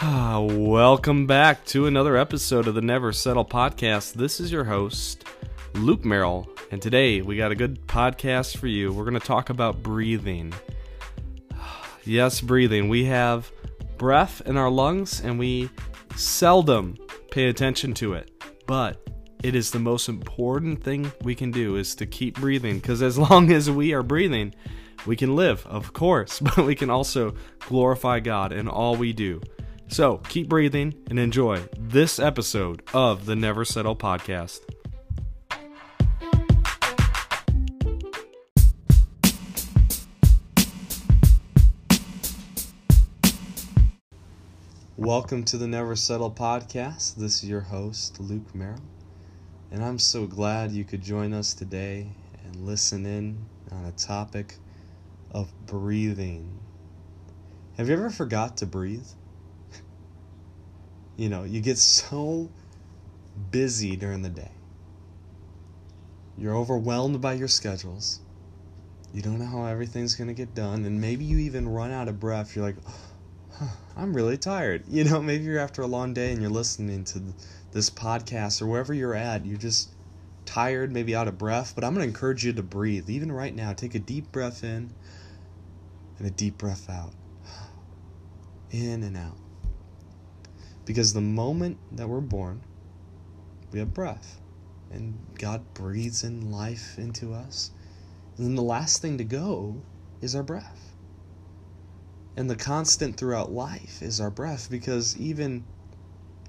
Ah, welcome back to another episode of the Never Settle podcast. This is your host, Luke Merrill, and today we got a good podcast for you. We're going to talk about breathing. Yes, breathing. We have breath in our lungs and we seldom pay attention to it, but it is the most important thing we can do is to keep breathing because as long as we are breathing, we can live, of course, but we can also glorify God in all we do. So keep breathing and enjoy this episode of the Never Settle podcast. Welcome to the Never Settle podcast. This is your host, Luke Merrill, and I'm so glad you could join us today and listen in on a topic of breathing. Have you ever forgot to breathe? You know, you get so busy during the day. You're overwhelmed by your schedules. You don't know how everything's going to get done. And maybe you even run out of breath. You're like, I'm really tired. You know, maybe you're after a long day and you're listening to this podcast or wherever you're at. You're just tired, maybe out of breath. But I'm going to encourage you to breathe. Even right now, take a deep breath in and a deep breath out. In and out. Because the moment that we're born, we have breath. And God breathes in life into us. And then the last thing to go is our breath. And the constant throughout life is our breath because even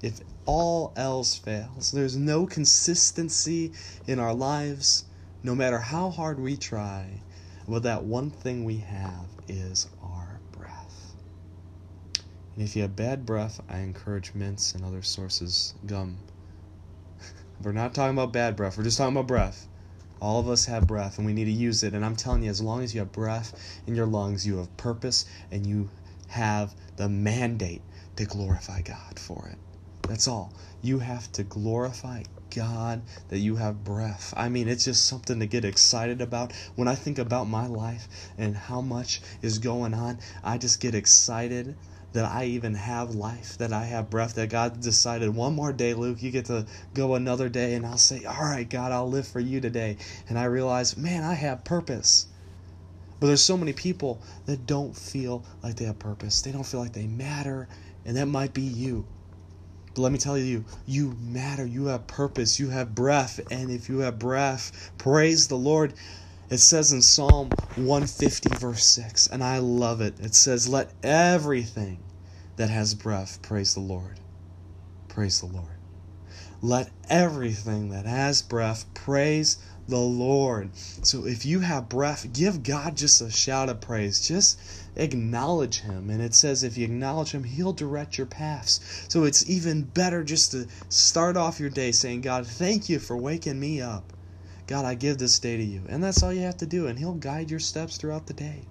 if all else fails, there's no consistency in our lives, no matter how hard we try. But that one thing we have is. And if you have bad breath, I encourage mints and other sources, gum. we're not talking about bad breath, we're just talking about breath. All of us have breath and we need to use it. And I'm telling you, as long as you have breath in your lungs, you have purpose and you have the mandate to glorify God for it. That's all. You have to glorify God that you have breath. I mean, it's just something to get excited about. When I think about my life and how much is going on, I just get excited that I even have life, that I have breath, that God decided one more day, Luke, you get to go another day, and I'll say, All right, God, I'll live for you today. And I realize, man, I have purpose. But there's so many people that don't feel like they have purpose. They don't feel like they matter, and that might be you. But let me tell you, you matter. You have purpose. You have breath. And if you have breath, praise the Lord. It says in Psalm 150, verse 6, and I love it. It says, Let everything that has breath praise the Lord. Praise the Lord. Let everything that has breath praise the Lord. So if you have breath, give God just a shout of praise. Just acknowledge Him. And it says if you acknowledge Him, He'll direct your paths. So it's even better just to start off your day saying, God, thank you for waking me up. God, I give this day to you. And that's all you have to do. And He'll guide your steps throughout the day.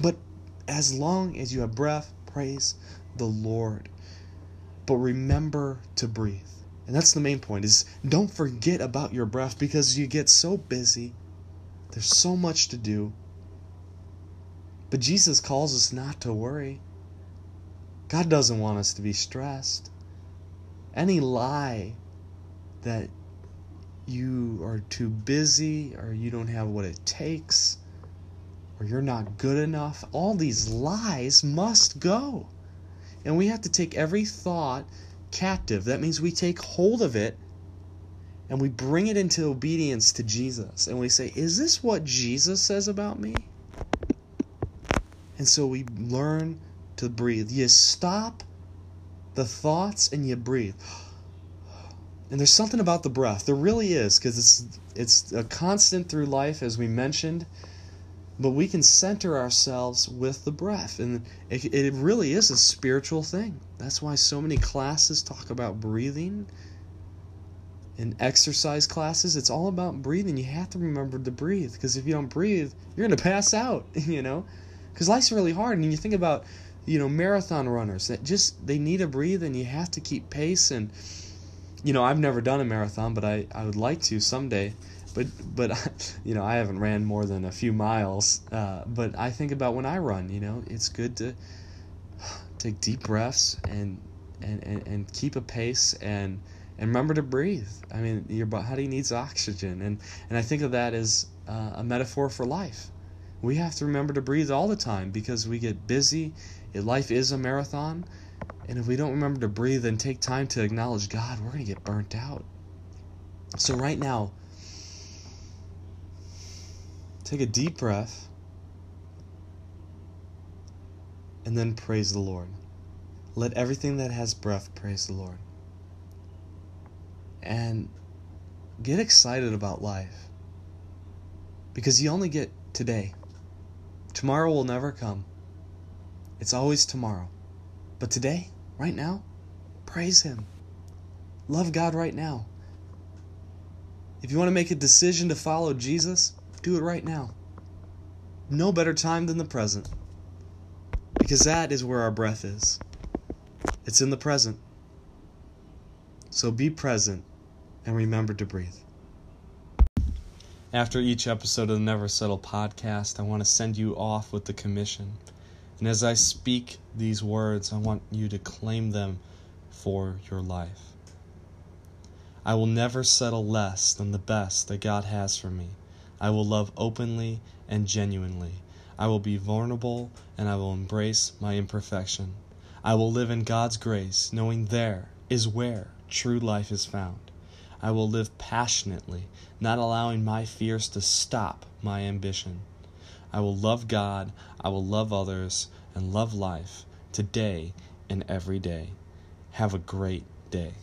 But as long as you have breath, praise the Lord. But remember to breathe. And that's the main point is don't forget about your breath because you get so busy. There's so much to do. But Jesus calls us not to worry. God doesn't want us to be stressed. Any lie that you are too busy or you don't have what it takes or you're not good enough, all these lies must go. And we have to take every thought captive. That means we take hold of it and we bring it into obedience to Jesus. And we say, Is this what Jesus says about me? And so we learn to breathe. You stop the thoughts and you breathe. And there's something about the breath. There really is, because it's it's a constant through life, as we mentioned. But we can center ourselves with the breath, and it, it really is a spiritual thing. That's why so many classes talk about breathing. In exercise classes, it's all about breathing. You have to remember to breathe, because if you don't breathe, you're gonna pass out. You know, because life's really hard. And you think about, you know, marathon runners that just they need to breathe, and you have to keep pace and you know, I've never done a marathon, but I, I would like to someday. But but you know, I haven't ran more than a few miles. Uh, but I think about when I run. You know, it's good to take deep breaths and and, and, and keep a pace and and remember to breathe. I mean, your body needs oxygen, and and I think of that as uh, a metaphor for life. We have to remember to breathe all the time because we get busy. Life is a marathon, and if we don't remember to breathe and take time to acknowledge God, we're gonna get burnt out. So right now, take a deep breath, and then praise the Lord. Let everything that has breath praise the Lord and get excited about life because you only get today. Tomorrow will never come, it's always tomorrow. But today, right now, praise Him. Love God right now. If you want to make a decision to follow Jesus, do it right now. No better time than the present. Because that is where our breath is. It's in the present. So be present and remember to breathe. After each episode of the Never Settle podcast, I want to send you off with the commission. And as I speak these words, I want you to claim them for your life. I will never settle less than the best that God has for me. I will love openly and genuinely. I will be vulnerable and I will embrace my imperfection. I will live in God's grace, knowing there is where true life is found. I will live passionately, not allowing my fears to stop my ambition. I will love God, I will love others, and love life today and every day. Have a great day.